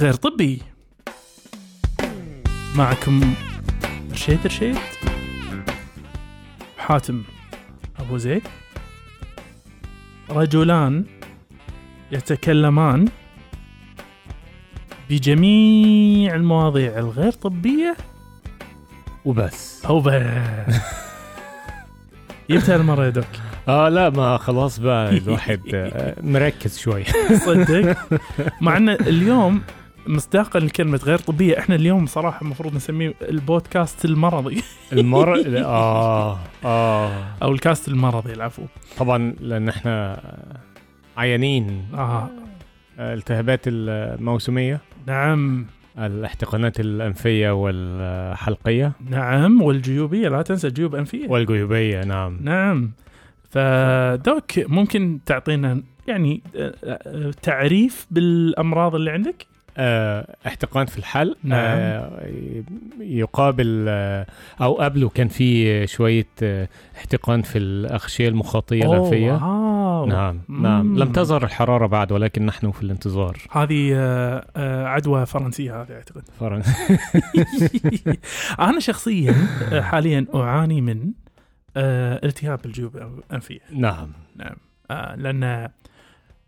الغير طبي. معكم رشيد رشيد. حاتم أبو زيد. رجلان يتكلمان بجميع المواضيع الغير طبية. وبس. أو بس جبتها المرة يا دوك. آه لا ما خلاص بقى الواحد آه، مركز شوي. صدق. مع إن اليوم مصداقا لكلمة غير طبية. إحنا اليوم صراحة المفروض نسميه البودكاست المرضي. المرة آه آه. أو الكاست المرضي العفو. طبعا لأن إحنا عيانين. آه. آه، التهابات الموسمية. نعم. الاحتقانات الأنفية والحلقية. نعم. والجيوبية لا تنسى الجيوب أنفية. والجيوبية نعم. نعم. فدوك ممكن تعطينا يعني آه، آه، تعريف بالأمراض اللي عندك؟ احتقان في الحلق نعم. آه، يقابل آه، أو قبله كان في شوية آه، احتقان في الأغشية المخاطية الأنفية. نعم مم. نعم. لم تظهر الحرارة بعد ولكن نحن في الانتظار. هذه آه، آه، عدوى فرنسية هذه أعتقد. فرن... أنا شخصيا آه، حاليا أعاني من آه، التهاب الجيوب الأنفية. نعم. نعم. آه لأن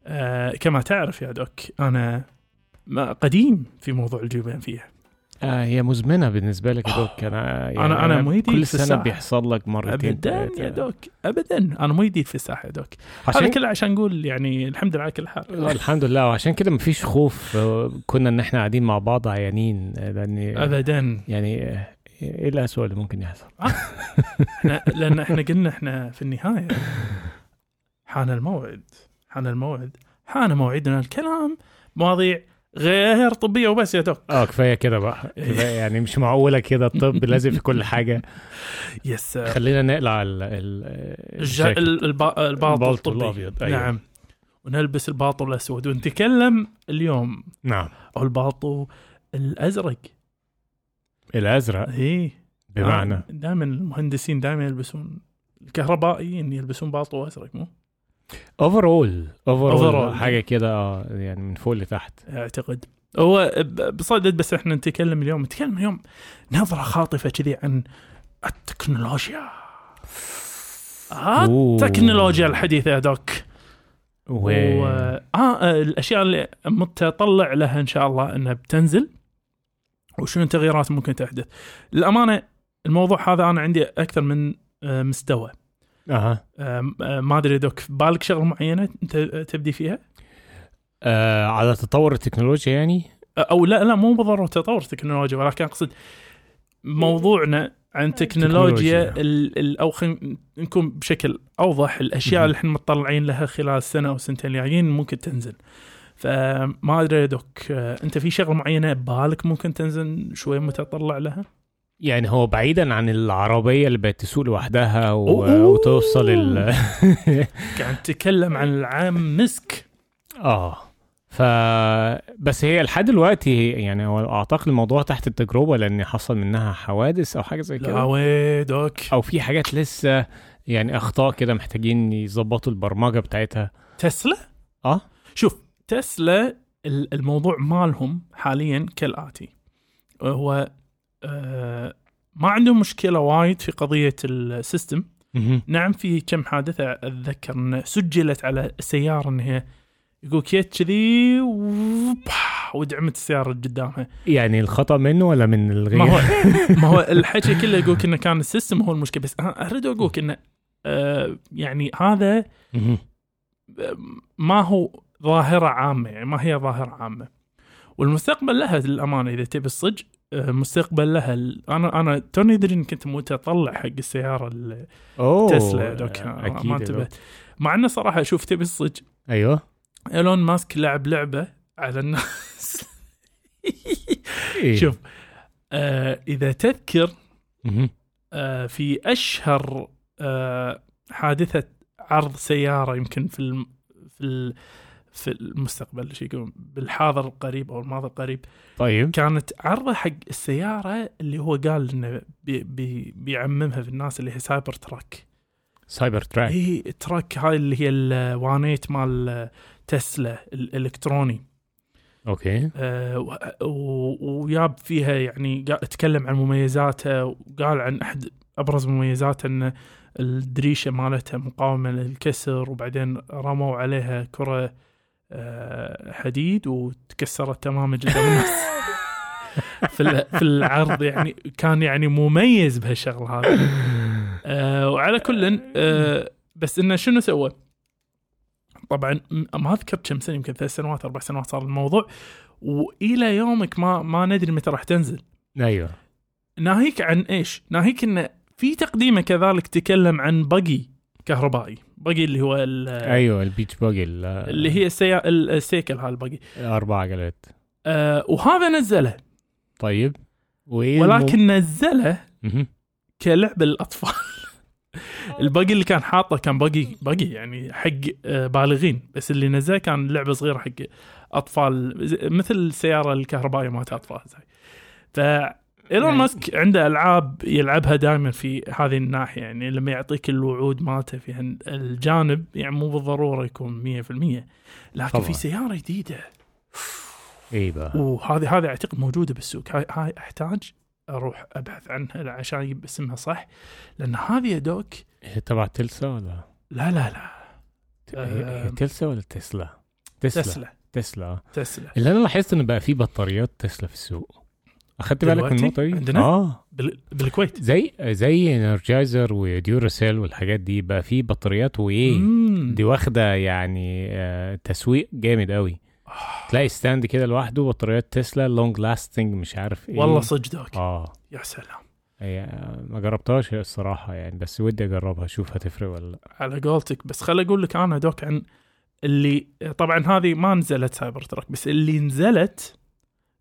آه كما تعرف يا دوك أنا ما- قديم في موضوع الجيوب الانفيه آه هي مزمنة بالنسبة لك يا دوك. أنا يعني أنا- أنا مو كل سنة الساحة. بيحصل لك مرتين ابدا تلاتة. يا دوك. ابدا. أنا مو جديد في الساحة يا دوك. هذا عشان كله عشان نقول يعني الحمد لله على كل حال. الحمد لله. وعشان كده مفيش خوف. آه، كنا إن إحنا قاعدين مع بعض عيانين آه، لأن ابدا. يعني آه، إيه الاسوء اللي ممكن يحصل؟ إحنا لأن إحنا قلنا إحنا في النهاية. حان الموعد. حان الموعد. حان موعدنا. الكلام مواضيع غير طبية وبس يا دوك آه كفاية كده بقى. كفاية يعني مش معقولة كده الطب لازم في كل حاجة. يس خلينا نقلع ال. الباطل الطبي أيوة. نعم. ونلبس الباطو الأسود. ونتكلم اليوم نعم. أو البالطو الأزرق. الأزرق؟ اي بمعنى؟ دائما المهندسين دائما يلبسون الكهربائيين يلبسون بالطو أزرق مو؟ overall overall overall. حاجة كده آه يعني من فوق لتحت. أعتقد. هو بصدد بس إحنا نتكلم اليوم نتكلم اليوم نظرة خاطفة كذي عن التكنولوجيا. أوه. التكنولوجيا الحديثة يا doc. و... و... آه آه، الأشياء اللي متطلع لها إن شاء الله إنها بتنزل. وشنو التغييرات ممكن تحدث؟ للأمانة الموضوع هذا أنا عندي أكثر من آه، مستوى. أها. ما أدري دوك في بالك شغلة معينة أنت تبدي فيها؟ آه على تطور التكنولوجيا يعني؟ أو لا لا مو بالضروره تطور تكنولوجيا ولكن أقصد موضوعنا عن تكنولوجيا. أو خلينا نكون بشكل أوضح الأشياء. اللي إحنا مطلعين لها خلال السنة أو السنتين الجايين ممكن تنزل. فما أدري دوك آه، أنت في شغلة معينة ببالك ممكن تنزل شوي متطلع لها؟ يعني هو بعيدا عن العربية اللي بقت تسوق لوحدها و... وتوصل ال... قاعد نتكلم عن العام مسك. آه. ف بس هي لحد دلوقتي يعني هو أعتقد الموضوع تحت التجربة لأن حصل منها حوادث أو حاجة زي كده. doc أو في حاجات لسه يعني أخطاء كده محتاجين يظبطوا البرمجة بتاعتها. تسلا؟ آه. شوف تسلا ال- الموضوع مالهم حاليا كالآتي. هو ما عندهم مشكلة وايد في قضية ال system. نعم في كم حادثة أتذكر إن سجلت على السيارة إن هي يقول كيت كذي ودعمت السيارة اللي قدامها يعني الخطأ منه ولا من الغير ما هو ما هو الحكي كله يقول انه كان السيستم هو المشكلة بس أنا أريد أقول انه آه يعني هذا. ما هو ظاهرة عامة يعني ما هي ظاهرة عامة والمستقبل لها للأمانة إذا تبي الصج آه، مستقبل لها أنا أنا توني أدري إن كنت متطلع حق السيارة ال- أوه تسلا يا دوك أكيد ما انتبهت. مع إنه صراحة أشوف تبي الصج أيوه إيلون ماسك لعب لعبة على الناس إيه. شوف آه إذا تذكر. آه في أشهر آه حادثة عرض سيارة يمكن في الم في ال في المستقبل شو يقولون بالحاضر القريب أو الماضي القريب. طيب. كانت عرضة حق السيارة اللي هو قال إنه بي بي بيعممها في الناس اللي هي Cybertruck. Cybertruck. هي truck هاي اللي هي الوانيت مال تسلا الإلكتروني. أوكي. آه، وياب فيها يعني تكلم عن مميزاتها وقال عن أحد أبرز مميزاتها إن الدريشة مالتها مقاومة للكسر وبعدين رموا عليها كرة حديد وتكسرت تماما قدام الناس. في ال- في العرض يعني كان يعني مميز بهالشغلة هذه. آه، وعلى كل آه، بس إنه شنو سوى؟ طبعا ما أذكر كم سنة يمكن ثلاث سنوات أربع سنوات صار الموضوع. وإلى يومك ما ما ندري متى راح تنزل. أيوه. ناهيك عن إيش؟ ناهيك انه في تقديمه كذلك تكلم عن بقي كهربائي. بقي اللي هو أيوه البيتش ال- اللي هي السيا... ال- السيكل هالبقي أربع عجلات أه وهذا نزله. طيب ولكن نزله. كلعبه للاطفال الباقي اللي كان حاطه كان باقي باقي يعني حق آه، بالغين. بس اللي نزله كان لعبة صغيرة حق أطفال مثل السياره الكهربائية مالت أطفال زي. ف إيلون يعني- ماسك عنده ألعاب يلعبها دائما في هذه الناحية يعني لما يعطيك الوعود مالته في الجانب يعني مو بالضرورة يكون 100% لكن طبعاً. في سيارة جديدة. بقى. وهذه هذه أعتقد موجودة بالسوق. هاي هاي أحتاج أروح أبحث عنها عشان أجيب اسمها صح لأن هذه يا دوك هي تبع تلسا ولا؟ لا لا لا. هي هي تلسا ولا تسلا؟ تسلا. تسلا. تسلا. تسلا. اللي أنا لاحظت انه بقى في بطاريات تسلا في السوق. اخدت بالك من؟ النقطة دي؟ عندنا؟ آه. بال... بالكويت. زي زي Energizer و Duracell والحاجات دي بقى في بطاريات وإيه. دي واخدة يعني آه، تسويق جامد قوي تلاقي stand كده لوحده بطاريات تسلا long lasting مش عارف إيه. والله صدق دوك آه. يا سلام. هي ما جربتهاش الصراحة يعني بس ودي أجربها أشوف هتفرق ولا لأ. على قولتك بس خل أقول لك أنا دوك عن اللي طبعا هذه ما نزلت Cybertruck بس اللي نزلت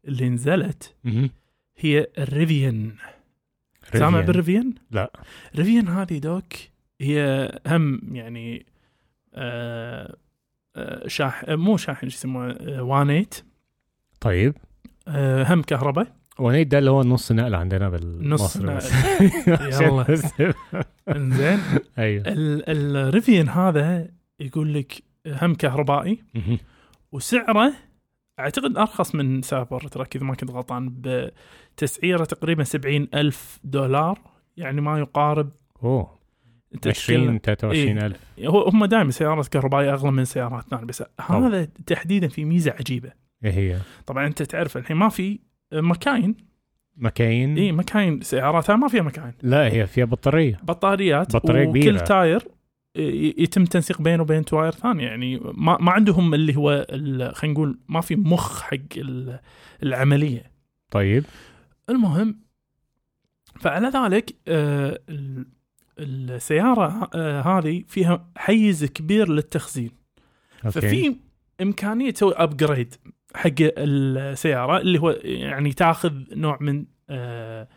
اللي نزلت. هي ال Rivian سامع Rivian. بال Rivian؟ لا. Rivian هذه دوك هي هم يعني آه آه شاح مو شاحن شو يسمونه آه وانيت طيب آه هم كهرباء ونيت ده اللي هو النص نقل عندنا نص بالمصري نقل. بس. يلا. إنزين أيوه ال- ال Rivian هذا يقول لك هم كهربائي. وسعره أعتقد أرخص من Cybertruck اذا ما كنت غلطان بتسعيرة تقريبا سبعين ألف دولار. يعني ما يقارب أوه. أنت 20 23 إيه. ألف. هو هم دائما سيارات كهربائية أغلى من سيارات ثانية بس هذا تحديدا في ميزة عجيبة. إيه هي. طبعا أنت تعرف الحين ما في مكاين. مكاين؟ اي مكاين سياراتها ما فيها مكاين. لا هي فيها بطارية. بطاريات بطارية وكل كبيرة. تاير يتم تنسيق بينه وبين تواير ثانية يعني ما, ما عندهم اللي هو ال- خلينا نقول ما في مخ حق ال- العملية. طيب. المهم فعلى ذلك آه، ال- السيارة آه، هذه فيها حيز كبير للتخزين. أوكي. ففي إمكانية تسوي upgrade حق السيارة اللي هو يعني تاخذ نوع من آه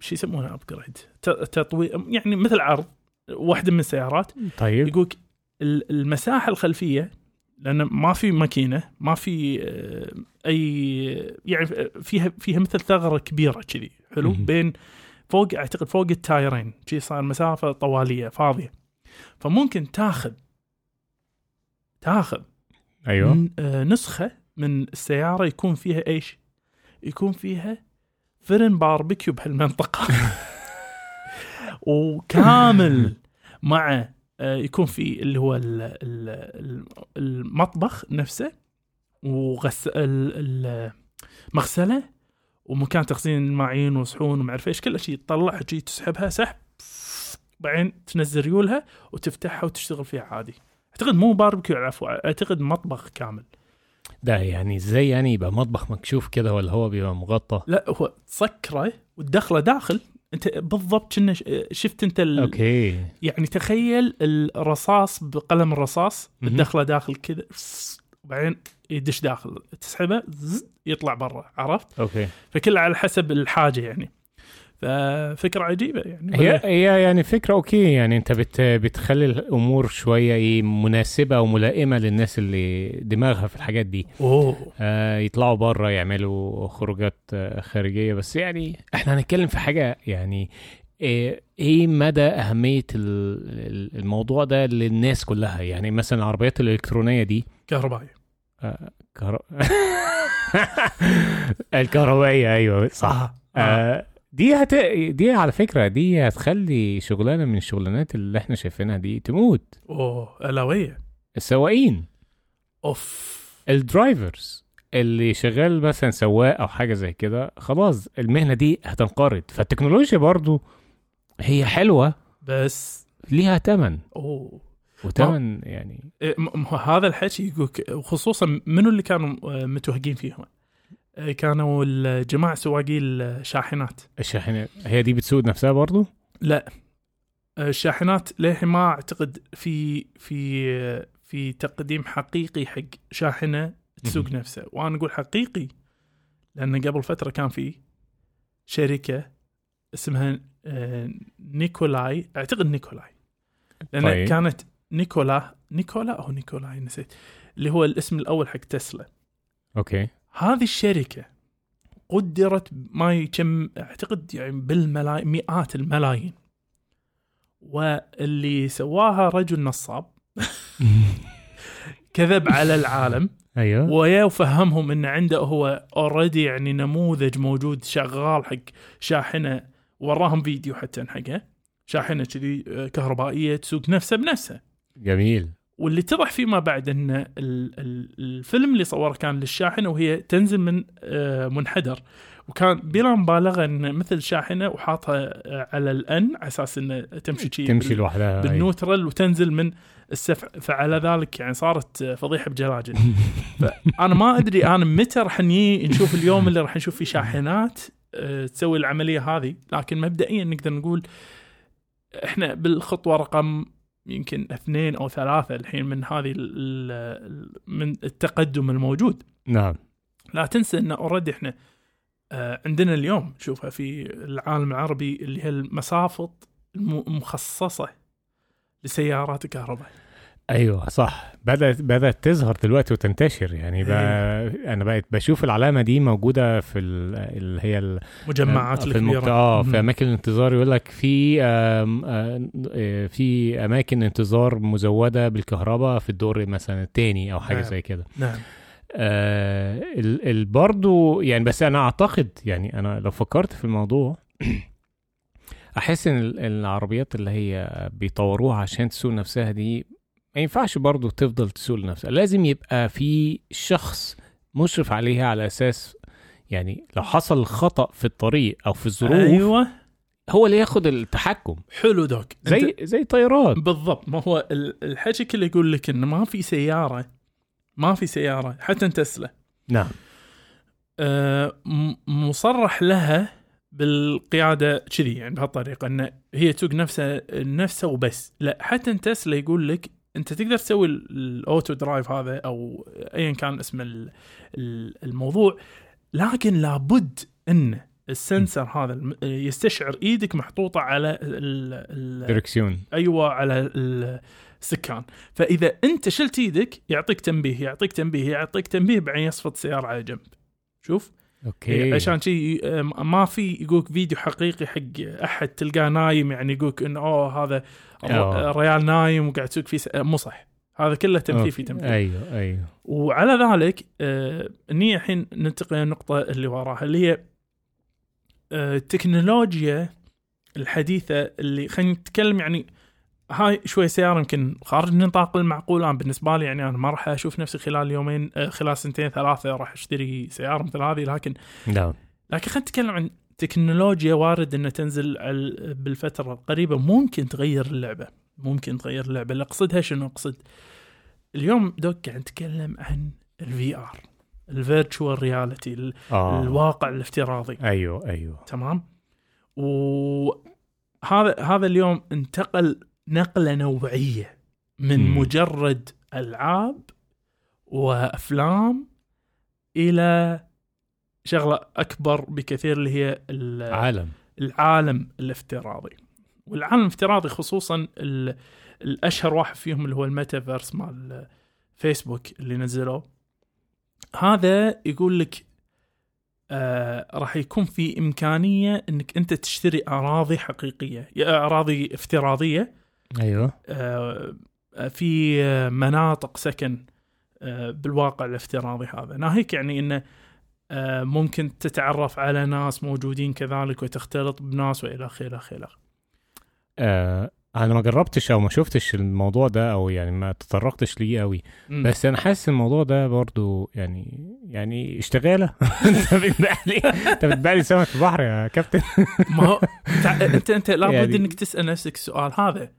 شو يسمونه upgrade تطوير يعني مثل عرض. واحدة من السيارات طيب. يقولك ال- المساحة الخلفية لأن ما في ماكينة ما في آه، أي يعني فيها فيها مثل ثغرة كبيرة كذي حلو. بين فوق أعتقد فوق التايرين شي صار مسافة طوالية فاضية. فممكن تاخذ تاخذ أيوه. ن- آه، نسخة من السيارة يكون فيها إيش؟ يكون فيها فرن باربيكيو بهالمنطقة. وكامل مع آه، يكون في اللي هو ال- ال- ال- المطبخ نفسه وغس ال- ال- مغسلة ومكان تخزين الماعين وصحون وما أعرف إيش كل شيء تطلعها شي تسحبها سحب بعدين تنزل ريولها وتفتحها وتشتغل فيها عادي. أعتقد مو باربيكيو العفو أعتقد مطبخ كامل. ده يعني إزاي يعني يبقى مطبخ مكشوف كده ولا هو بيبقى مغطى؟ لا هو تسكره وتدخله داخل. انت بالضبط كنا شفت انت ال... أوكي. يعني تخيل الرصاص بقلم الرصاص مهم. تدخله داخل كذا وبعدين يدش داخل تسحبه يطلع برا عرفت؟ أوكي. فكله على حسب الحاجة يعني. ففكرة عجيبة يعني. هي هي يعني فكرة أوكي يعني أنت بت بتخلي الأمور شوية إيه مناسبة وملائمه للناس اللي دماغها في الحاجات دي. أوه. آه يطلعوا بره يعملوا خروجات آه خارجية. بس يعني إحنا هنتكلم في حاجة يعني إيه إيه مدى أهمية ال- ال- الموضوع ده للناس كلها؟ يعني مثلا العربيات الإلكترونية دي. كهربائي آه، كهر... الكهربائية أيوه صح. آه. آه. دي هت... دي على فكرة دي هتخلي شغلانه من الشغلانات اللي إحنا شايفينها دي تموت. أوه الاويه السواقين. أوف. الدرايفرز اللي شغال مثلا سواق أو حاجة زي كده خلاص المهنة دي هتنقرض. فالتكنولوجيا برضو هي حلوة. بس. ليها تمن. أوه. وتمن يعني. هذا الحكي يقولك وخصوصا منو اللي كانوا آه، متوهقين فيهم؟ آه، كانوا الجماعة سواقي الشاحنات. الشاحنات هي دي بتسوق نفسها برضو؟ لا. آه، الشاحنات للحين ما أعتقد في في في تقديم حقيقي حق شاحنة تسوق. نفسها. وأنا أقول حقيقي لأن قبل فترة كان في شركة اسمها آه، نيكولاي. أعتقد نيكولاي. لأن. طيب. كانت نيكولا نيكولا أو نيكولاي نسيت. اللي هو الاسم الأول حق تسلا. أوكي. هذه الشركة قدرت ما يكم أعتقد يعني بالملايين مئات الملايين. واللي سواها رجل نصاب. كذب على العالم. أيوه. ويا وفهمهم إن عنده هو already يعني نموذج موجود شغال حق شاحنة. وراهم فيديو حتى حقه شاحنة كذي آه، كهربائية تسوق نفسها بنفسها جميل. واللي اتضح فيما بعد إن ال- ال- الفيلم اللي صوره كان للشاحنة وهي تنزل من آه، منحدر. وكان بلا مبالغة إن مثل شاحنة وحاطها آه، على الأن على أساس انه تمشي شي تمشي لوحدها أيوة. بال neutral وتنزل من السفع فعلى ذلك يعني صارت آه، فضيحة بجلاجل أنا ما أدري أنا متى راح نجي نشوف اليوم اللي راح نشوف فيه شاحنات تسوي العملية هذه. لكن مبدئيا نقدر نقول إحنا بالخطوة رقم يمكن اثنين أو ثلاثة الحين من هذه من التقدم الموجود. نعم. لا تنسى إن اوريدي إحنا آه، عندنا اليوم نشوفها في العالم العربي اللي هي المسافط الم- المخصصة لسيارات الكهرباء أيوه صح. بدأت بدأت تظهر دلوقتي وتنتشر. يعني بقى أنا بقيت بشوف العلامة دي موجودة في ال- اللي هي ال- مجمعات في الكبيرة. آه. في أماكن الانتظار. يقول لك في آم، آه، آه، في أماكن انتظار مزودة بالكهرباء في الدور مثلا الثاني أو حاجة نعم. زي كده. نعم. آه ال- ال- برضو يعني بس أنا أعتقد يعني أنا لو فكرت في الموضوع أحس إن ال- العربيات اللي هي بيطوروها عشان تسوق نفسها دي ما ينفعش برضو تفضل تسوق نفسها لازم يبقى في شخص مشرف عليها على أساس يعني لو حصل خطأ في الطريق أو في الظروف. أيوه. هو اللي ياخد التحكم. حلو دوك. زي زي طيارات بالضبط. ما هو ال- الحكي كله يقول لك إنه ما في سيارة ما في سيارة حتى تسلا نعم. آه، مصرح لها بالقيادة كذي يعني بهالطريقة ان هي تسوق نفسها نفسها وبس. لا حتى تسلا يقول لك انت تقدر تسوي ال- ال auto drive هذا أو ايا كان اسم ال- ال- الموضوع لكن لابد ان ال sensor هذا يستشعر إيدك محطوطة على ال- ال- دركسيون أيوه على السكان. فإذا انت شلت إيدك يعطيك تنبيه يعطيك تنبيه يعطيك تنبيه بعدين يصفط السياره على جنب. شوف؟ أوكي عشان شي آه، ما في يقولك فيديو حقيقي حق أحد تلقاه نايم يعني يقولك إنه أوه هذا آه. ريال نايم وقاعد تسوق فيه مو صح هذا كله تمثيل في. تمثيل أيوه أيوه وعلى ذلك آه، إني الحين ننتقل للنقطة اللي وراها اللي هي آه، التكنولوجيا الحديثة اللي خلينا نتكلم يعني هاي شوي سيارة يمكن خارج نطاق المعقول. أنا بالنسبة لي يعني أنا ما راح أشوف نفسي خلال يومين آه، خلال سنتين ثلاثة راح أشتري سيارة مثل هذه. لكن نعم. لكن خلينا نتكلم عن تكنولوجيا وارد إنها تنزل بالفترة القريبة. ممكن تغير اللعبة ممكن تغير اللعبة. اللي اقصدها شنو أقصد. اليوم دوك قاعد نتكلم عن ال VR ال virtual reality الواقع الافتراضي. أيوه أيوه. تمام؟ وهذا هذا اليوم انتقل نقلة نوعية من مم. مجرد ألعاب وأفلام إلى شغلة أكبر بكثير اللي هي ال- عالم. العالم الافتراضي. والعالم الافتراضي خصوصا ال- الأشهر واحد فيهم اللي هو الميتافيرس مال فيسبوك اللي نزلوه. هذا يقول لك آه راح يكون في إمكانية إنك أنت تشتري أراضي حقيقية يا أراضي افتراضية أيوه. آه في مناطق سكن آه بالواقع الافتراضي هذا. ناهيك يعني إنه آه ممكن تتعرف على ناس موجودين كذلك وتختلط بناس وإلى آخره إلى آخره آه أنا ما جربتش أو ما شفتش الموضوع ده أو يعني ما تطرقتش ليه قوي. بس أنا حاسس الموضوع ده برضو يعني يعني اشتغاله. أنت لي أنت لي سمك في البحر يا كابتن. ما هو أنت أنت لابد يعني- إنك تسأل نفسك السؤال هذا.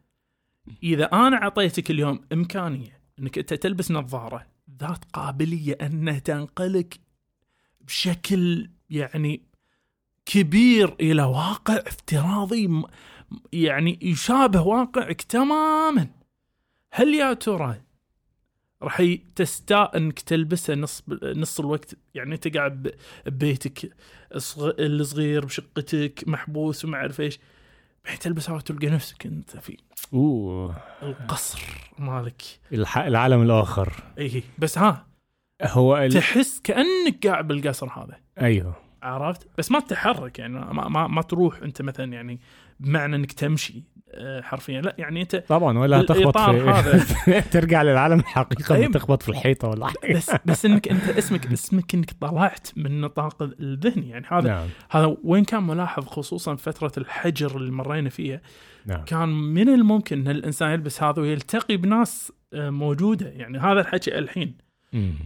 إذا أنا أعطيتك اليوم إمكانية إنك انت تلبس نظارة ذات قابلية انها تنقلك بشكل يعني كبير إلى واقع افتراضي يعني يشابه واقعك تماما. هل يا ترى راح تستاء إنك تلبسه نص نص الوقت؟ يعني انت قاعد ببيتك الصغ- الصغير بشقتك محبوس وما أعرف إيش. بعدين تلبسها وتلقى نفسك أنت في أوه. القصر مالك. الح... العالم الآخر. اي بس ها هو ال... تحس كأنك قاعد بالقصر هذا. أيوه. عرفت؟ بس ما تتحرك يعني ما, ما, ما تروح أنت مثلا يعني بمعنى إنك تمشي آه، حرفيا. لا يعني أنت طبعا ولا بالإطار في ترجع للعالم الحقيقة أيوة. ما تخبط في الحيطة ولا حاجة. بس بس إنك أنت اسمك اسمك إنك طلعت من نطاق الذهني يعني هذا نعم. هذا وين كان ملاحظ خصوصا فترة الحجر اللي مرينا فيها؟ نعم. كان من الممكن إن الإنسان يلبس هذا ويلتقي بناس آه، موجودة. يعني هذا الحكي الحين.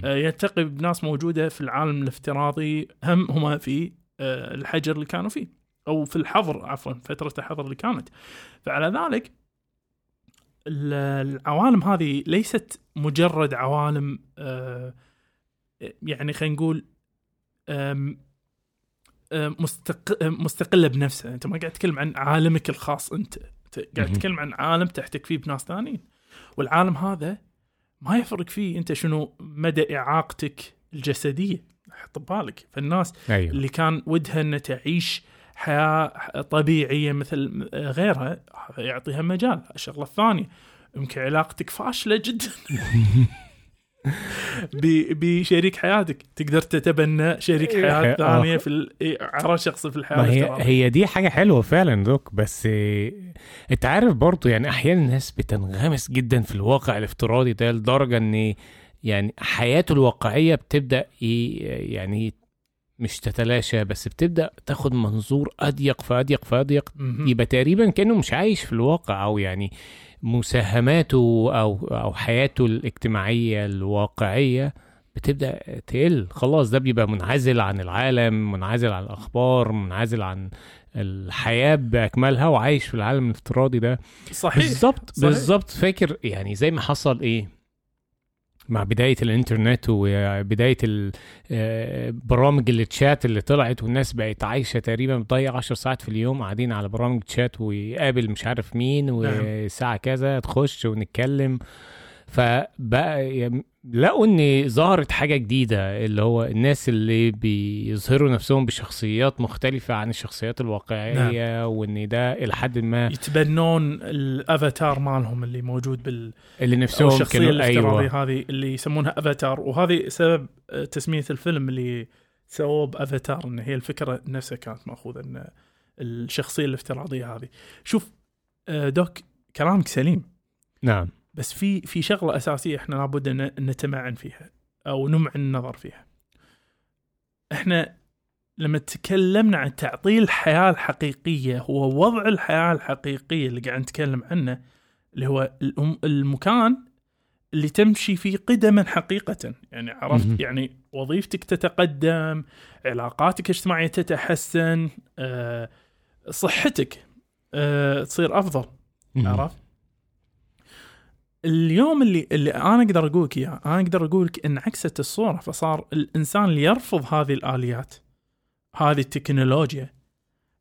يلتقي بناس موجودة في العالم الافتراضي هم هم في آه، الحجر اللي كانوا فيه أو في الحظر عفوا فترة الحظر اللي كانت. فعلى ذلك ال- العوالم هذه ليست مجرد عوالم آه، يعني خلينا نقول آه، مستق... آه، مستقلة بنفسها. أنت ما قاعد تتكلم عن عالمك الخاص أنت قاعد. تتكلم عن عالم تحتك فيه بناس ثانيين. والعالم هذا ما يفرق فيه انت شنو مدى اعاقتك الجسدية. حط ببالك فالناس أيوه. اللي كان ودها انها تعيش حياة طبيعية مثل غيرها يعطيها مجال. الشغلة الثانية يمكن علاقتك فاشلة جدا. بشريك حياتك تقدر تتبنى شريك حياة آه. ثانية في إيه، على شخص في الحياة ما هي. هي دي حاجة حلوة فعلا دوك بس آه، انت عارف برضو يعني أحيانا الناس بتنغمس جدا في الواقع الافتراضي ده لدرجة إن يعني حياته الواقعية بتبدأ ي- يعني مش تتلاشى بس بتبدأ تاخد منظور أضيق فأضيق فأضيق مهم. يبقى تقريبا كأنه مش عايش في الواقع أو يعني مساهماته أو أو حياته الاجتماعية الواقعية بتبدأ تقل. خلاص ده بيبقى منعزل عن العالم منعزل عن الأخبار منعزل عن الحياة بأكملها وعايش في العالم الافتراضي ده. صحيح بالظبط. بالظبط فاكر يعني زي ما حصل إيه؟ مع بداية الإنترنت وبداية ال- آه، برامج التشات اللي طلعت والناس بقت عايشة تقريبا بتضيع 10 ساعات في اليوم قاعدين على برامج تشات ويقابل مش عارف مين وساعة كذا تخش ونتكلم. فبقى لقوا إن ظهرت حاجة جديدة اللي هو الناس اللي بيظهروا نفسهم بشخصيات مختلفة عن الشخصيات الواقعية وإن ده إلى حد ما يتبنون الأفاتار مالهم اللي موجود بال اللي نفسهم الشخصية كانوا الافتراضية أيوه هذه اللي يسمونها أفاتار. وهذه سبب تسمية الفيلم اللي سووه بأفاتار إن هي الفكرة نفسها كانت مأخوذة إن الشخصية الافتراضية هذه. شوف آه، دوك كلامك سليم. نعم. بس في في شغلة أساسية إحنا لابد أن نتمعن فيها أو نمعن النظر فيها. إحنا لما تكلمنا عن تعطيل الحياة الحقيقية هو وضع الحياة الحقيقية اللي قاعد نتكلم عنه اللي هو الأم- المكان اللي تمشي فيه قدما حقيقه. يعني عرفت. يعني وظيفتك تتقدم علاقاتك الاجتماعية تتحسن آه، صحتك آه، تصير أفضل. عرفت؟ اليوم اللي اللي أنا أقدر أقول لك إياه، أنا أقدر أقول لك إن عكست الصورة فصار الإنسان اللي يرفض هذه الآليات هذه التكنولوجيا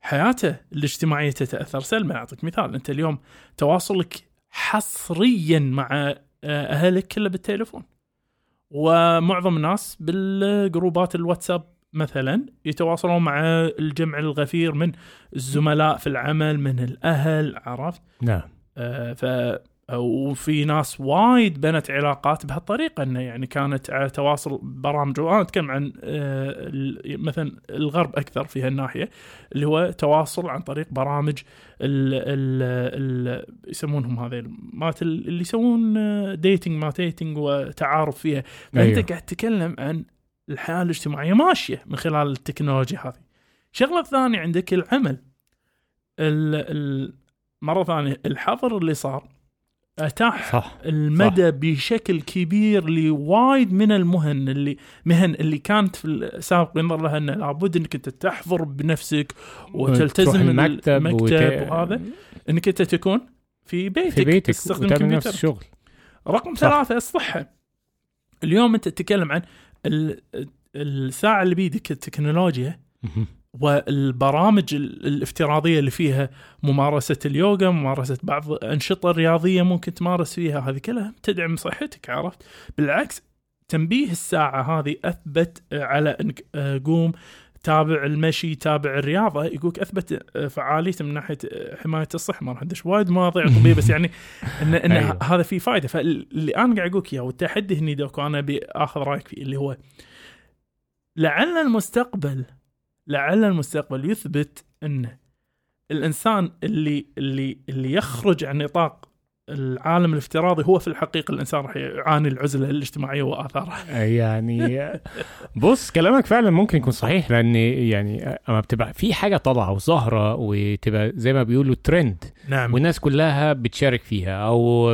حياته الاجتماعية تتأثر. سلبا أعطيك مثال أنت اليوم تواصلك حصريا مع آه، أهلك كله بالتليفون ومعظم الناس بالجروبات الواتساب مثلا يتواصلون مع الجمع الغفير من الزملاء في العمل من الأهل عرفت؟ نعم. آه، ف وفي ناس وايد بنت علاقات بهالطريقة إنه يعني كانت على تواصل برامج وأنا أتكلم عن آه، مثلا الغرب أكثر في هالناحية اللي هو تواصل عن طريق برامج ال ال ال يسمونهم هذه مالت ال- اللي يسوون dating ما dating وتعارف فيها فأنت أيوه. قاعد تتكلم عن الحياة الاجتماعية ماشية من خلال التكنولوجيا هذه. الشغله الثانية عندك العمل. ال ال مرة ثانية الحظر اللي صار أتاح صح المدى بشكل كبير لوايد من المهن اللي مهن اللي كانت في السابق ينظر لها أنه لابد إنك أنت تحضر بنفسك وتلتزم المكتب المكتب وت- وهذا إنك أنت تكون في بيتك في بيتك تستخدم كمبيوتر الشغل رقم صح. ثلاثة الصحة اليوم أنت تتكلم عن ال- الساعة اللي بيدك التكنولوجيا. والبرامج ال- الافتراضية اللي فيها ممارسة اليوغا ممارسة بعض الأنشطة الرياضية ممكن تمارس فيها هذه كلها تدعم صحتك عرفت؟ بالعكس تنبيه الساعة هذه أثبت على أنك آه، قوم تابع المشي تابع الرياضة يقولك أثبت آه، فعاليته من ناحية آه، حماية الصحة. ما راح ندش وايد مواضيع طبية بس يعني إن, إن أيوه. هذا فيه فائدة فاللي أنا قاعد أقولك إياه والتحدي هني دوك وأنا أبي آخذ رأيك فيه اللي هو لعل المستقبل لعل المستقبل يثبت ان الإنسان اللي اللي اللي يخرج عن نطاق العالم الافتراضي هو في الحقيقة الإنسان راح يعاني العزلة الاجتماعية وآثارها. يعني بص كلامك فعلا ممكن يكون صحيح لأن يعني أما بتبقى في حاجة طالعة وظاهرة وتبقى زي ما بيقولوا ترند نعم والناس كلها بتشارك فيها أو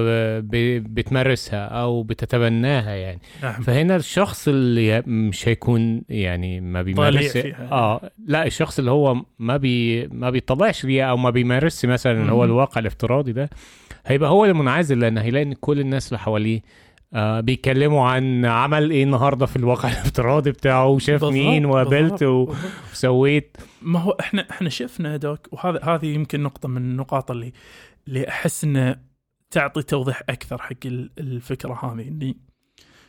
بتمارسها أو بتتبناها يعني نعم فهنا الشخص اللي مش هيكون يعني ما بيمارس. آه لا الشخص اللي هو ما بي ما بيطلعش ليها أو ما بيمارسش مثلا هو. الواقع الافتراضي ده هيبقى هو المنعزل لأن هيلاقي إن كل الناس اللي حواليه آه بيتكلموا عن عمل إيه النهارده في الواقع الافتراضي بتاعه وشاف مين وقابلت. وسويت ما هو إحنا إحنا شفنا دوك وهذا هذه يمكن نقطة من النقاط اللي اللي أحس إنه تعطي توضيح أكثر حق ال- الفكرة هذه إني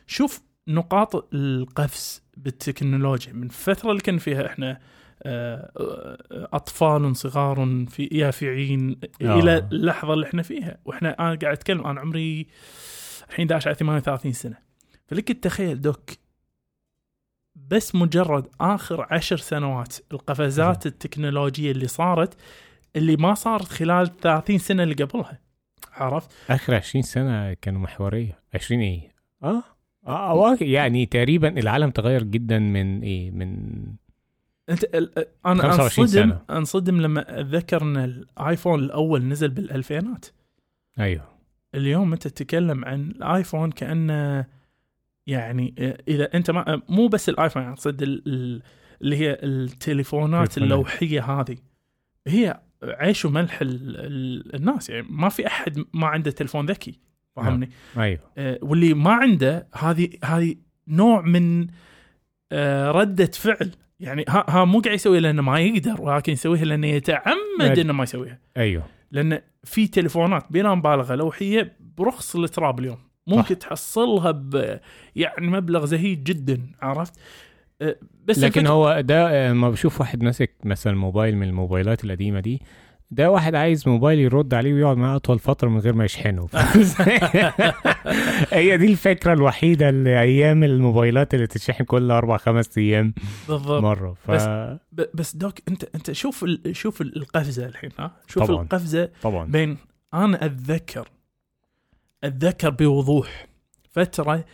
شوف نقاط القفز بالتكنولوجيا من الفترة اللي كان فيها إحنا أطفال صغار في يافعين آه. إلى اللحظة اللي إحنا فيها. وإحنا أنا قاعد أتكلم أنا عمري الحين داش على 38 سنة. فلك تخيل دوك بس مجرد آخر عشر سنوات القفزات التكنولوجية اللي صارت اللي ما صارت خلال 30 سنة اللي قبلها. عرفت؟ آخر 20 سنة كانوا محورية. 20 إيه؟ آه. آه يعني تقريبا العالم تغير جدا من إيه؟ من أنت ال- أنا 25 انصدم سنة. أنصدم لما اتذكر إن الآيفون الأول نزل بالألفينات أيوه اليوم أنت تتكلم عن الآيفون كأنه يعني إذا أنت ما مو بس الآيفون يعني أقصد ال- ال- اللي هي التليفونات تليفونات. اللوحية هذه هي عيش وملح ال- ال- الناس يعني ما في أحد ما عنده تليفون ذكي فاهمني؟ أيوه آه، واللي ما عنده هذه هذه نوع من ردة فعل يعني ها, ها مو قاعد يسويها لأنه ما يقدر ولكن يسويها لأنه يتعمد إنه ما يسويها. أيوه. لأن في تليفونات بلا مبالغة لوحية برخص التراب اليوم. ممكن صح. تحصلها ب يعني مبلغ زهيد جدا عرفت؟ أه، بس لكن الفكرة- هو ده آه، ما بشوف واحد ماسك مثلا موبايل من الموبايلات القديمة دي ده واحد عايز موبايل يرد عليه ويقعد معاه أطول فترة من غير ما يشحنه. هي دي الفكرة الوحيدة اللي أيام الموبايلات اللي تتشحن كل أربع خمس أيام بالضبط. مرة. ف بس- بس دوك أنت أنت شوف ال- شوف ال- القفزة الحين ها؟ شوف طبعاً. القفزة طبعا. بين أنا أتذكر أتذكر بوضوح فترة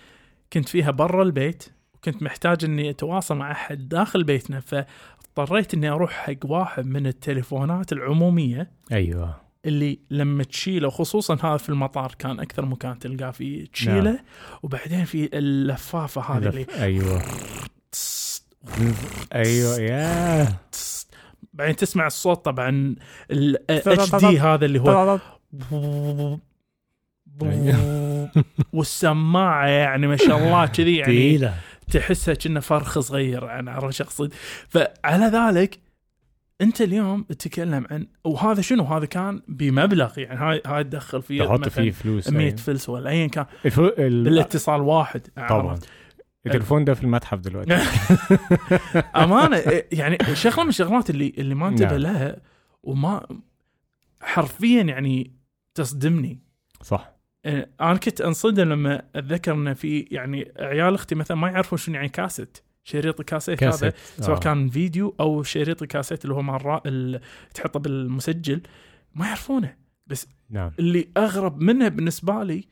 كنت فيها برا البيت وكنت محتاج إني أتواصل مع أحد داخل بيتنا فاضطريت إني أروح حق واحد من التليفونات العمومية أيوه. اللي لما تشيله خصوصا هذا في المطار كان أكثر مكان تلقاه فيه تشيله نعم. وبعدين في اللفافة هذه اللي أيوه. أيوه يا. بعدين تسمع الصوت طبعا الاتش دي هذا اللي هو والسماعة يعني ما شاء الله كذي يعني تحسها كأنه فرخ صغير يعني عرفت أقصد؟ فعلى ذلك أنت اليوم تتكلم عن وهذا شنو؟ هذا كان بمبلغ يعني هاي هاي تدخل فيه تحط فيه فلوس 100 أيوة. فلس ولا ايا كان. الفو... ال... بالاتصال واحد طبعا؟ التليفون ده في المتحف دلوقتي. أمانة يعني شغلة من الشغلات اللي اللي ما أنتبه نعم. لها وما حرفيا يعني تصدمني. صح. أنا كنت أنصدم لما أتذكر إن في يعني عيال أختي مثلا ما يعرفون شنو يعني كاسيت شريط الكاسيت هذا سواء آه. كان فيديو أو شريط الكاسيت اللي هو مع الرا... ال... تحطه بالمسجل ما يعرفونه. نعم. اللي أغرب منه بالنسبة لي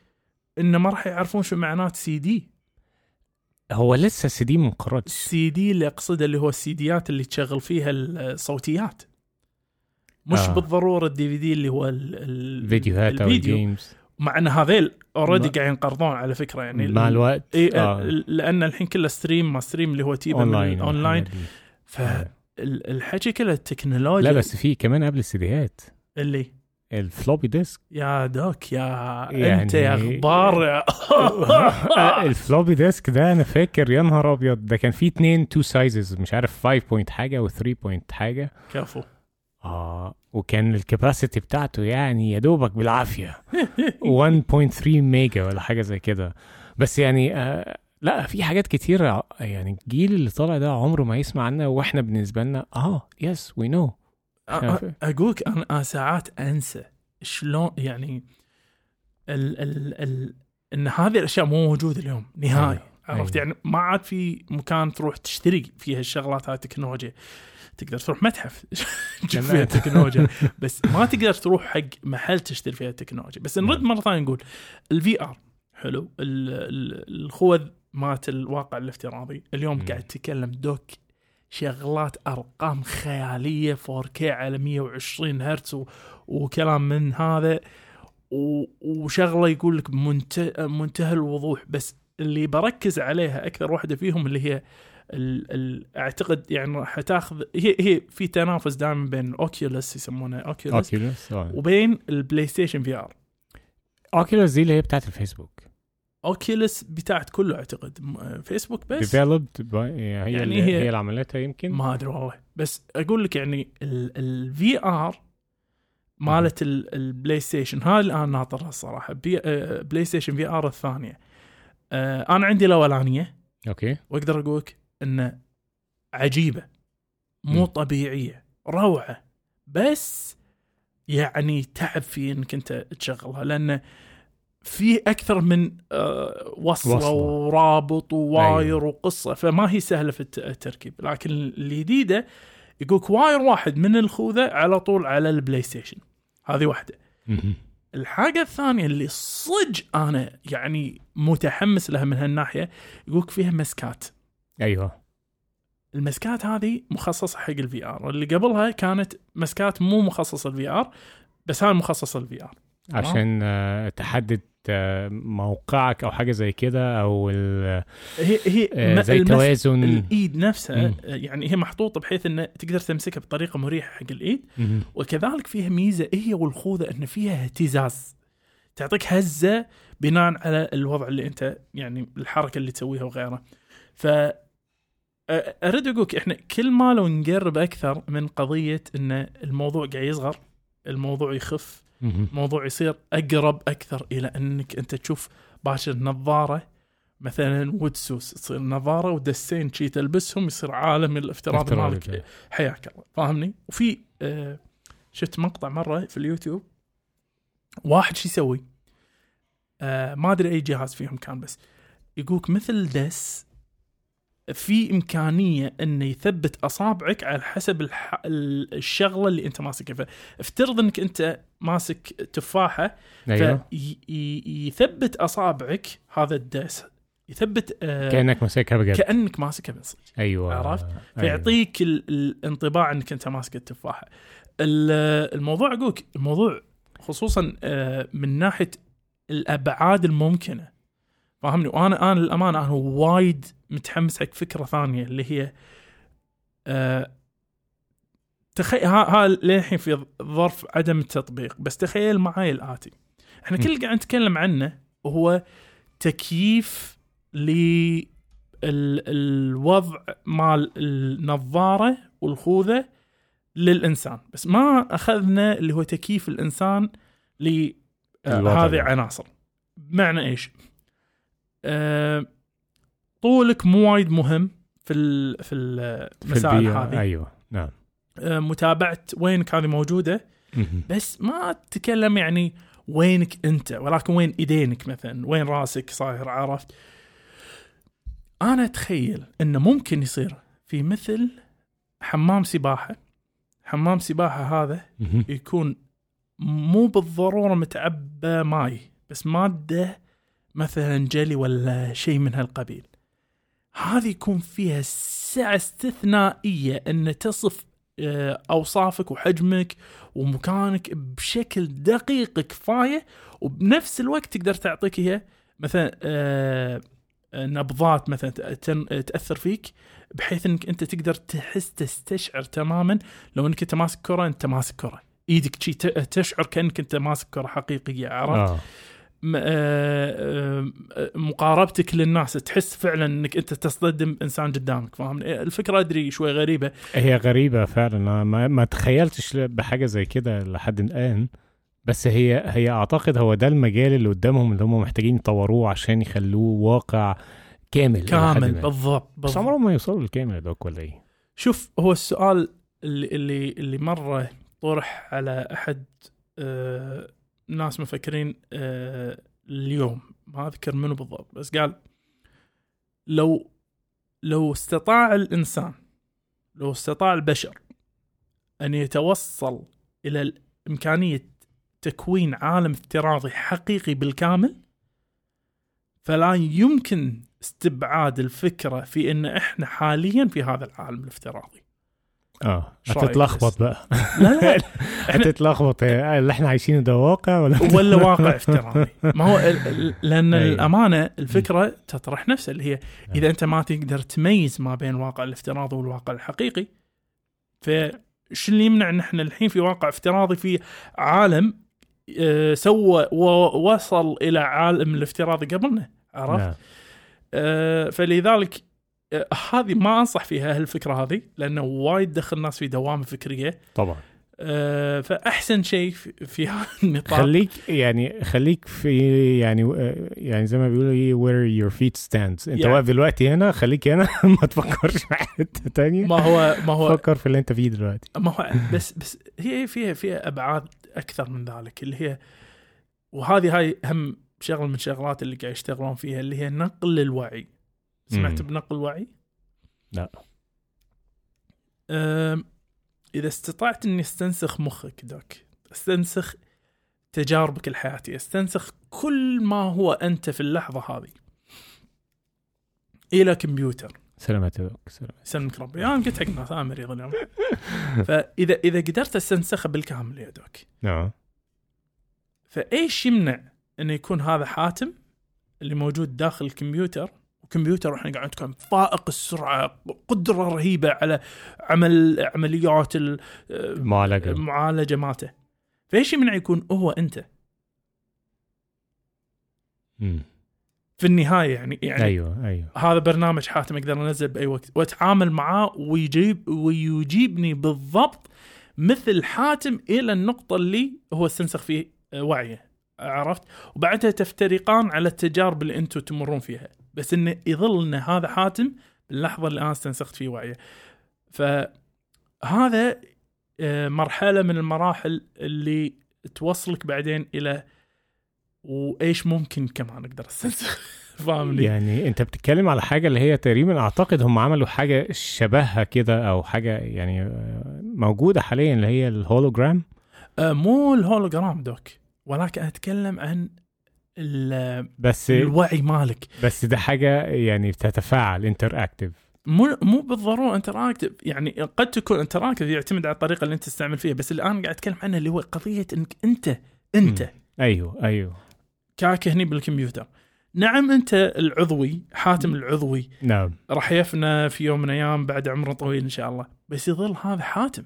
إنه ما راح يعرفون شو معنات سي دي. هو لسه سي دي منقرض السي دي اللي أقصده اللي هو السيديات اللي تشغل فيها الصوتيات. مش آه. بالضرورة ال DVD اللي هو ال... ال... فيديوهات أو الفيديو. games مع إن هذيل already ما- قاعد ينقرضون على فكرة يعني مع ال- الوقت؟ إي آه. لأن الحين كله stream ما stream اللي هو تيبا online online. فالحكي كله التكنولوجيا. لا بس في كمان قبل السيديات اللي؟ ال floppy disk يا doc يا يعني- أنت يا يا ال floppy disk ده أنا فاكر يا نهار أبيض ده كان فيه اتنين two sizes مش عارف 5 point حاجة و3 point حاجة. كفو. آه وكان ال capacity بتاعته يعني يا دوبك بالعافية. 1.3 mega ولا حاجة زي كده. بس يعني آه لا في حاجات كتيرة يعني الجيل اللي طالع ده عمره ما يسمع عنها وإحنا بالنسبة لنا آه yes we know أقولك أنا ساعات أنسى شلون يعني ال ال ال إن هذه الأشياء مو موجودة اليوم نهائي. أيوة. عرفت؟ أيوة. يعني ما عاد في مكان تروح تشتري فيها الشغلات هاي التكنولوجيا. تقدر تروح متحف. تشوف فيها تمام. التكنولوجيا بس ما تقدر تروح حق محل تشتري فيها التكنولوجيا بس نرد نعم. مرة ثانية نقول ال VR حلو. ال- ال- الخوذ مالت الواقع الافتراضي. اليوم مم. قاعد تتكلم doc شغلات أرقام خيالية 4K على 120 هرتز وكلام من هذا. وشغلة يقول لك منتهى منتهى الوضوح. بس اللي بركز عليها أكثر واحدة فيهم اللي هي ال ال أعتقد يعني راح تاخذ هي هي في تنافس دائما بين Oculus يسمونه Oculus Oculus وبين ال PlayStation VR Oculus دي اللي هي بتاعت ال Facebook. Oculus بتاعت كله أعتقد. م- فيسبوك بس؟ Developed by هي يعني اللي هي- هي اللي عملتها يمكن. ما أدري والله. بس أقول لك يعني ال VR مالت ال- ال PlayStation هاي الآن ناطرها الصراحة. بي آه، PlayStation VR الثانية. آه، أنا عندي الأولانية. okay. وأقدر أقول لك انه عجيبة مو. طبيعية روعة بس يعني تعب في انك انت تشغلها لأن في أكثر من آه، وصلة, وصلة. ورابط و wire أيوة. وقصة فما هي سهلة في الت- التركيب لكن الجديده يقولك wire واحد من الخوذة على طول على ال PlayStation هذه واحدة مهم. الحاجة الثانية اللي صج أنا يعني متحمس لها من هالناحية يقولك فيها مسكات أيوه. المسكات هذه مخصصة حق ال VR. اللي قبلها كانت مسكات مو مخصصة لل VR بس هاي مخصصة للفي آر. عشان آه، تحدد آه، موقعك أو حاجة زي كده أو ال- هي هي آه، زي توازن الإيد نفسها مم. يعني هي محطوطة بحيث إنه تقدر تمسكها بطريقة مريحة حق الإيد. مهم. وكذلك فيها ميزة هي والخوذة إن فيها اهتزاز. تعطيك هزة بناء على الوضع اللي أنت يعني الحركة اللي تسويها وغيره ف أريد أقولك إحنا كل ما لو نقرب أكثر من قضية إن الموضوع قاعد يصغر الموضوع يخف. الموضوع يصير أقرب أكثر إلى إنك أنت تشوف باشر نظارة مثلا وودسوس تصير نظارة ودسين شي تلبسهم يصير عالم الافتراض مالك. حياك الله. فاهمني؟ وفي آه شفت مقطع مرة في اليوتيوب. واحد شو يسوي؟ آه ما أدري أي جهاز فيهم كان بس يقولك مثل دس في إمكانية إنه يثبت أصابعك على حسب الح... ال- الشغلة اللي أنت ماسكها. فافترض إنك أنت ماسك تفاحة أيوه. فيثبت أصابعك هذا الدس. يثبت آه كأنك ماسكها بجد كأنك ماسكها بالصدق أيوه. عرفت؟ أيوة. فيعطيك ال- الانطباع إنك أنت ماسك التفاحة. ال- الموضوع أقولك الموضوع خصوصا آه، من ناحية الأبعاد الممكنة. فاهمني؟ وأنا أنا للأمانة أنا وايد متحمس حق فكرة ثانية اللي هي آه، تخيل ها, ها للحين في ظرف عدم التطبيق بس تخيل معاي الآتي. إحنا كل اللي قاعد نتكلم عنه هو تكييف ل ال- الوضع مال النظارة والخوذة للإنسان. بس ما أخذنا اللي هو تكييف الإنسان لهذه ده. عناصر. بمعنى إيش؟ آه طولك مو وايد مهم في ال- في المسائل. هذه أيوه نعم آه متابعة وينك هذه موجودة. بس ما تتكلم يعني وينك أنت ولكن وين إيدينك مثلا وين راسك صاير عرفت أنا أتخيل إنه ممكن يصير في مثل حمام سباحة حمام سباحة هذا. يكون مو بالضرورة متعبى ماي بس مادة مثلا جلي ولا شيء من هالقبيل. هذه يكون فيها سعة استثنائية إن تصف آه، أوصافك وحجمك ومكانك بشكل دقيق كفاية وبنفس الوقت تقدر تعطيك اياه مثلا آه، نبضات مثلا تأثر فيك بحيث إنك أنت تقدر تحس تستشعر تماما لو إنك أنت ماسك كرة أنت ماسك كرة. إيدك تشعر كأنك أنت ماسك كرة حقيقية عرفت؟ آه، مقاربتك للناس تحس فعلا إنك أنت تصطدم إنسان قدامك فاهمني؟ الفكرة أدري شوي غريبة هي غريبة فعلا ما, ما تخيلتش بحاجة زي كده لحد الآن بس هي هي أعتقد هو ده المجال اللي قدامهم اللي هم محتاجين يطوروه عشان يخلوه واقع كامل كامل. بالضبط, بس. عمرهم ما يوصلوا للكامل يا دوك ولا إيه؟ شوف هو السؤال اللي اللي اللي مرة طرح على أحد آه ناس مفكرين آه اليوم ما أذكر منو بالضبط بس قال لو لو استطاع الإنسان لو استطاع البشر أن يتوصل إلى امكانيه تكوين عالم افتراضي حقيقي بالكامل فلا يمكن استبعاد الفكرة في إن إحنا حاليا في هذا العالم الافتراضي. آه هتتلخبط؟ بقى لا لا هتتلخبط اللي إحنا عايشينه ده واقع ولا ولا واقع افتراضي ما هو لأن. الأمانة الفكرة تطرح نفسها اللي هي إذا أنت ما تقدر تميز ما بين الواقع الافتراضي والواقع الحقيقي فش اللي يمنع ان إحنا الحين في واقع افتراضي في عالم آه، سوى ووصل إلى عالم الافتراضي قبلنا عرفت؟ نعم. آه، فلذلك هذه ما أنصح فيها هالفكره هذه لأنه وايد دخل الناس في دوامة فكرية. طبعا. آه، فأحسن شيء في هذا النطاق. خليك يعني خليك في يعني يعني زي ما بيقولوا إيه where your feet stands. أنت يعني- واقف دلوقتي هنا خليك هنا ما تفكرش في حتة تانية. ما هو ما هو فكر في اللي أنت فيه دلوقتي. ما هو بس بس هي فيها فيها أبعاد أكثر من ذلك اللي هي وهذه هاي هم شغلة من الشغلات اللي قاعد يشتغلون فيها اللي هي نقل الوعي. سمعت مم. بنقل الوعي؟ لا. أم، إذا استطعت إني أستنسخ مخك دوك أستنسخ تجاربك الحياتية أستنسخ كل ما هو أنت في اللحظة هذه. إلى كمبيوتر. دوك سلامات. يسلمك ربي. أنا قلت حق ناس أنا مريض اليوم فإذا إذا قدرت أستنسخه بالكامل يا دوك. نعم. فإيش يمنع انه يكون هذا حاتم اللي موجود داخل الكمبيوتر وكمبيوتر وإحنا قاعد نتكلم. فائق السرعة قدرة رهيبة على عمل عمليات ال- المعالجة المعالجه مالته. فإيش يمنع يكون هو أنت؟ مم. في النهاية يعني يعني أيوه أيوه. هذا برنامج حاتم أقدر أنزل بأي وقت. وأتعامل معاه ويجيب ويجيبني بالضبط مثل حاتم إلى النقطة اللي هو استنسخ فيه وعيه. عرفت؟ وبعدها تفترقان على التجارب اللي أنتم تمرون فيها. بس إنه يظل إن هذا حاتم باللحظة اللي أنا استنسخت فيه وعيه. فهذا آه، مرحلة من المراحل اللي توصلك بعدين إلى وإيش ممكن كمان أقدر استنسخ. فاهمني؟ يعني أنت بتتكلم على حاجة اللي هي تقريبا أعتقد هم عملوا حاجة شبهها كده أو حاجة يعني آه، موجودة حاليا اللي هي الهولوجرام. آه، مو ال hologram doc ولكن أتكلم عن ال- بس الوعي مالك. بس ده حاجة يعني بتتفاعل interactive مو مو بالضرورة interactive يعني قد تكون interactive يعتمد على الطريقة اللي انت تستعمل فيها. بس اللي أنا قاعد أتكلم عنه اللي هو قضية إنك أنت أنت. أيوه أيوه. كاك هني بالكمبيوتر. نعم أنت العضوي حاتم العضوي. نعم. راح يفنى في يوم من الأيام بعد عمر طويل إن شاء الله. بس يظل هذا حاتم.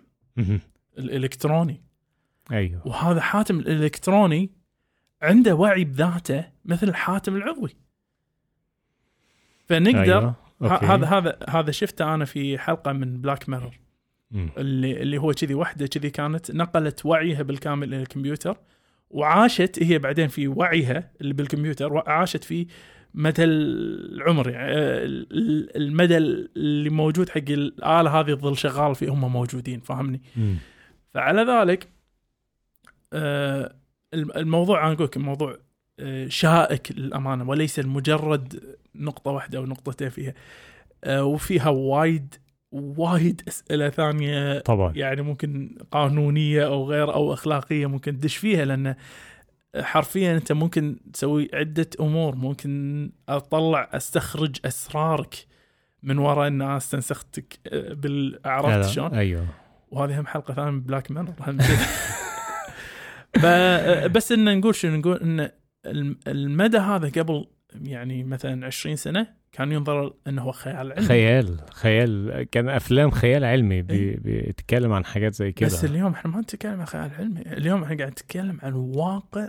الإلكتروني. أيوه. وهذا حاتم الإلكتروني عنده وعي بذاته مثل الحاتم العضوي فنقدر أيوة. هذا هذا هذا شفته أنا في حلقة من بلاك ميرور. اللي اللي هو كذي وحدة كذي كانت نقلت وعيها بالكامل إلى الكمبيوتر وعاشت هي بعدين في وعيها اللي بالكمبيوتر عاشت في مدى العمر يعني آه، ال- المدى اللي موجود حق الآلة هذه تظل شغال فيه هم موجودين فاهمني؟ فعلى ذلك آه الموضوع أنا أقول لك الموضوع آه، شائك للأمانة وليس مجرد نقطة واحدة أو نقطتين فيها. آه، وفيها وايد وايد أسئلة ثانية طبعا. يعني ممكن قانونية أو غير أو أخلاقية ممكن تدش فيها لأن حرفيا أنت ممكن تسوي عدة أمور. ممكن أطلع أستخرج أسرارك من وراء الناس استنسختك آه، بال عرفت شلون؟ أيوه. وهذه هم حلقة ثانية من Black Mirror ب- بس إن نقول شنو نقول إن الم- المدى هذا قبل يعني مثلا 20 سنة كان ينظر إنه هو خيال علمي. خيال خيال كان أفلام خيال علمي بي- إيه. بيتكلم عن حاجات زي كده. بس اليوم إحنا ما نتكلم عن خيال علمي. اليوم إحنا قاعد نتكلم عن واقع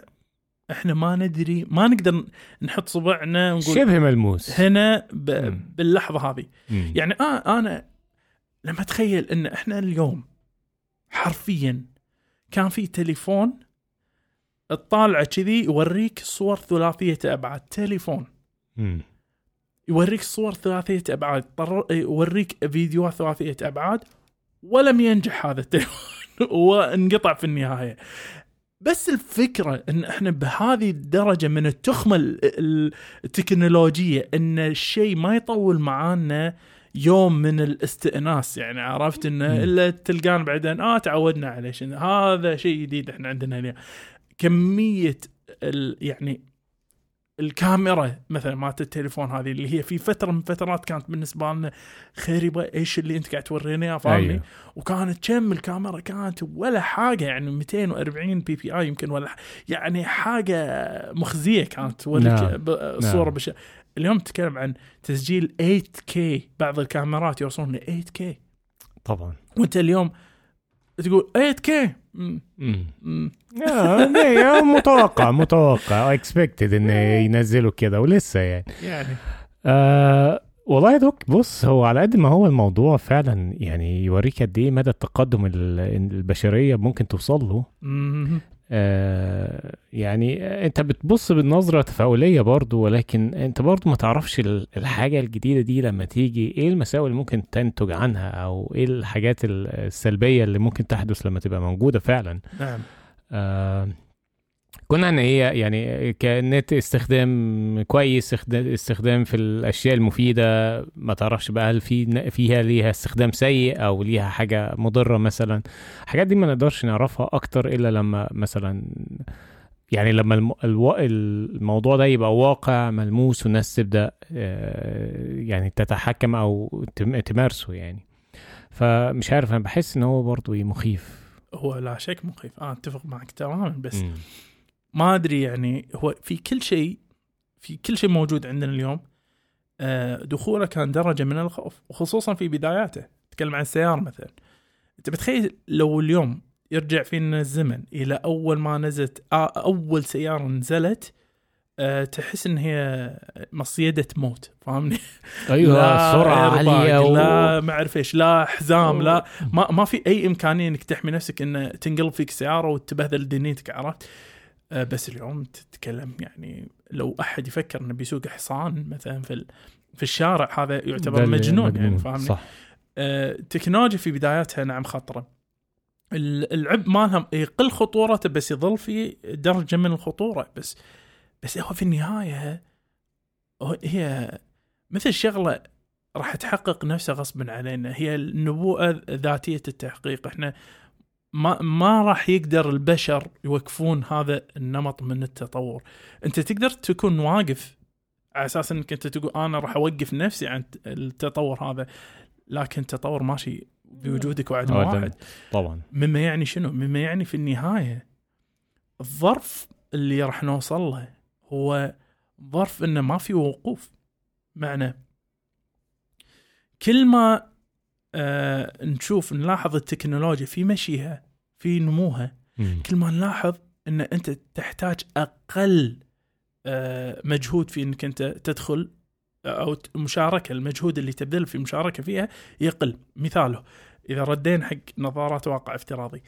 إحنا ما ندري ما نقدر نحط صبعنا ونقول شبه ملموس. هنا ب... باللحظة هذه. مم. يعني آه أنا لما أتخيل إن إحنا اليوم حرفيا كان في تليفون تطالعه كذي يوريك صور ثلاثية أبعاد. تليفون. مم. يوريك صور ثلاثية أبعاد. طر- يوريك فيديوهات ثلاثية أبعاد. ولم ينجح هذا التليفون. وانقطع في النهاية. بس الفكرة إن إحنا بهذه الدرجة من التخمة ال- ال- التكنولوجية إن الشيء ما يطول معانا يوم من الاستئناس. يعني عرفت انه. إلا تلقان بعدين آه تعودنا عليه هذا شيء جديد إحنا عندنا اليوم. كمية ال يعني الكاميرا مثلا مالت التليفون هذه اللي هي في فترة من فترات كانت بالنسبة لنا خربه إيش اللي أنت قاعد توريني اياه فاهمني؟ أيوه. وكانت كم الكاميرا كانت ولا حاجة يعني 240 بي بي آي يمكن ولا يعني حاجة مخزية كانت توريك نعم. صورة نعم. بش اليوم تتكلم عن تسجيل 8K بعض الكاميرات يوصلون ل 8K طبعا وأنت اليوم تقول 8K آه، إيه، متوقع متوقع. اكسبكتد انه ينزلوا كده ولسه يعني. يعني. آه والله يا دوك بص هو على قد ما هو الموضوع فعلا يعني يوريك قد إيه مدى التقدم ال- البشرية ممكن توصل له. يعني انت بتبص بالنظرة تفاؤلية برضو ولكن انت برضو ما تعرفش ال- الحاجة الجديدة دي لما تيجي إيه المساوئ اللي ممكن تنتج عنها أو إيه الحاجات ال- السلبية اللي ممكن تحدث لما تبقى موجودة فعلا. نعم. آه كنا عن هي يعني كانت استخدام كويس استخدام- في الأشياء المفيدة ما تعرفش بقى هل في فيها ليها استخدام سيء أو ليها حاجة مضرة مثلا الحاجات دي ما نقدرش نعرفها أكتر إلا لما مثلا يعني لما. الموضوع ده يبقى واقع ملموس والناس تبدأ آه، يعني تتحكم أو تم- تمارسه يعني فمش عارف أنا بحس إن هو برضه مخيف هو لا شك مخيف أنا أتفق معك تماما بس مم. ما أدري يعني هو في كل شيء في كل شيء موجود عندنا اليوم آه، دخوله كان درجة من الخوف وخصوصا في بداياته تكلم عن السيارة مثلا أنت بتخيل لو اليوم يرجع فينا الزمن إلى أول ما نزلت أول سيارة نزلت آه، تحس إن هي مصيده موت فاهمني؟ أيوه لا سرعة عالية و... لا ما أعرف إيش لا حزام لا ما ما في أي إمكانية إنك تحمي نفسك إن تنقلب فيك سيارة وتبهذل دنيتك عرفت؟ آه، بس اليوم تتكلم يعني لو أحد يفكر إنه بيسوق حصان مثلا في في الشارع هذا يعتبر اللي مجنون يعني فاهمني؟ صح. آه، التكنولوجيا في بداياتها نعم خطرة. ال- العب مالها يقل خطورته بس يظل في درجة من الخطورة بس بس هو في النهاية هي مثل شغلة راح تحقق نفسها غصبا علينا هي النبوءة ذاتية التحقيق. إحنا ما ما راح يقدر البشر يوقفون هذا النمط من التطور انت تقدر تكون واقف على أساس إنك أنت تقول أنا راح أوقف نفسي عن التطور هذا لكن التطور ماشي بوجودك وعدم. واحد طبعا مما يعني شنو؟ مما يعني في النهاية الظرف اللي راح نوصل له هو ظرف إنه ما في وقوف معنى كل ما آه نشوف نلاحظ التكنولوجيا في مشيها في نموها. مم. كل ما نلاحظ إن أنت تحتاج أقل آه مجهود في إنك أنت تدخل أو ت- مشاركة. المجهود اللي تبذل في مشاركة فيها يقل. مثاله إذا ردينا حق نظارات واقع افتراضي.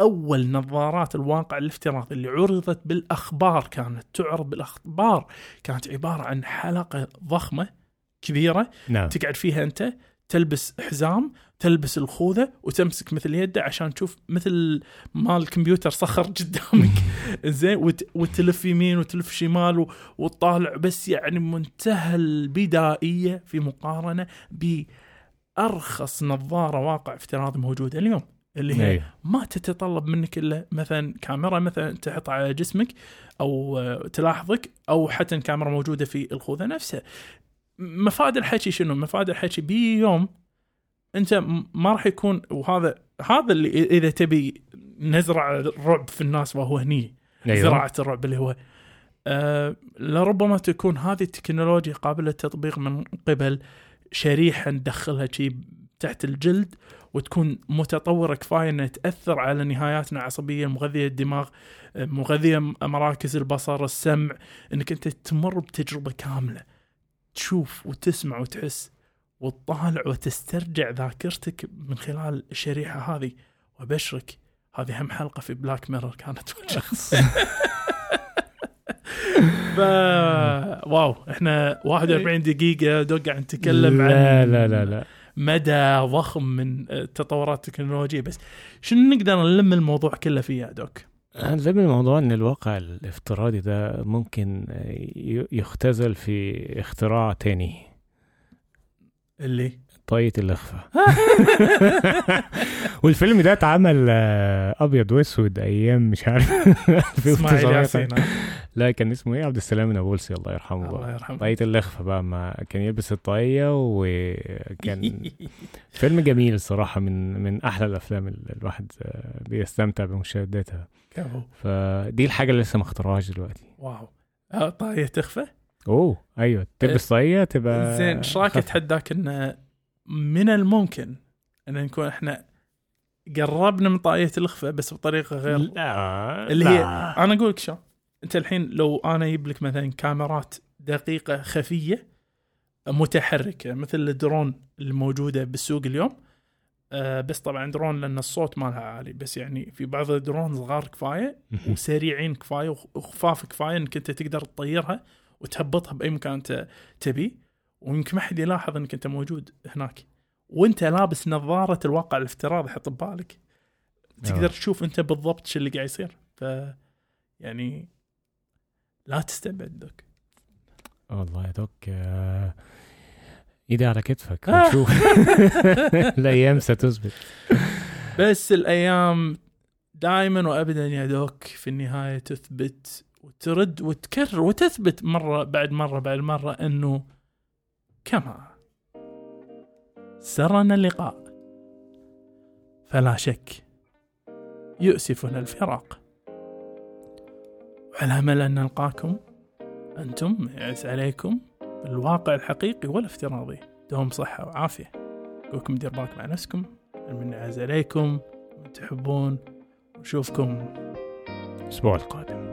أول نظارات الواقع الافتراضي اللي عرضت بالأخبار كانت تعرض بالأخبار كانت عبارة عن حلقة ضخمة كبيرة نعم. تقعد فيها أنت تلبس حزام تلبس الخوذة وتمسك مثل يده عشان تشوف مثل ما الكمبيوتر صخر قدامك زين وت... وتلف يمين وتلف شمال و... وتطالع بس يعني منتهى البدائية في مقارنة بأرخص نظارة واقع افتراضي موجودة اليوم اللي هي أيوه. ما تتطلب منك إلا مثلا كاميرا مثلا تحط على جسمك أو تلاحظك أو حتى كاميرا موجودة في الخوذة نفسها. مفاد الحكي شنو؟ مفاد الحكي بيوم انت م- ما راح يكون وهذا هذا اللي إذا تبي نزرع الرعب في الناس وهو هني أيوه. زراعة الرعب اللي هو آه لربما تكون هذه التكنولوجيا قابلة للتطبيق من قبل شريحه ندخلها شي تحت الجلد وتكون متطورة كفاية إنها تأثر على نهاياتنا العصبيه مغذية الدماغ مغذية مراكز البصر السمع إنك أنت تمر بتجربة كاملة تشوف وتسمع وتحس وتطالع وتسترجع ذاكرتك من خلال الشريحة هذه. وأبشرك هذه هم حلقة في بلاك ميرور كانت. شخص ف واو إحنا 41 دقيقة دوق قاعد نتكلم عن لا لا لا. لا مدى ضخم من التطورات التكنولوجيه بس شنو نقدر نلم الموضوع كله فيه يا دوك؟ هنلم الموضوع إن الواقع الافتراضي ده ممكن يختزل في اختراع تاني؟ اللي؟ طاقية الإخفاء والفيلم ده اتعمل آه، أبيض وأسود أيام مش عارف إسماعيل 1900. ياسين ها؟ لا كان اسمه إيه؟ عبد السلام النابلسي الله يرحمه الله يرحمه. طاقية الإخفاء بقى ما كان يلبس الطاقية وكان فيلم جميل الصراحة من من أحلى الأفلام اللي الواحد آه، بيستمتع بمشاهدتها كفو. فدي الحاجة اللي لسه ما اخترعوهاش دلوقتي. واو. آه، طاقية تخفى؟ أوه أيوه. تلبس طاقية تبقى زين إيش رأيك اتحداك إن من الممكن إن نكون إحنا قربنا من طاقية الإخفاء بس بطريقة غير لا اللي هي لا. أنا أقول لك شو أنت الحين لو أنا أجيب لك مثلا كاميرات دقيقة خفية متحركة مثل الدرون اللي موجوده بالسوق اليوم آه بس طبعا درون لأن الصوت مالها عالي بس يعني في بعض الدرون صغار كفاية وسريعين كفاية وخ- وخفاف كفاية إنك أنت تقدر تطيرها وتهبطها بأي مكان انت تبي. ويمكن ما حد يلاحظ إنك أنت موجود هناك. وأنت لابس نظارة الواقع الافتراضي حط ببالك. تقدر آه. تشوف أنت بالضبط شو اللي قاعد يصير. ف يعني لا تستبعد دوك والله يا دوك آه، ايدي على كتفك. آه. ونشوف الأيام ستثبت. بس الأيام دائما وابدا يا دوك في النهاية تثبت وترد وتكرر وتثبت مرة بعد مرة بعد مرة إنه كما سرنا اللقاء. فلا شك يؤسفنا الفراق. وعلى أمل أن نلقاكم. أنتم يعز عليكم. بالواقع الحقيقي والافتراضي دوم صحة وعافية. أقولكم دير بالك مع نفسكم. من يعز عليكم تحبون ونشوفكم الأسبوع القادم.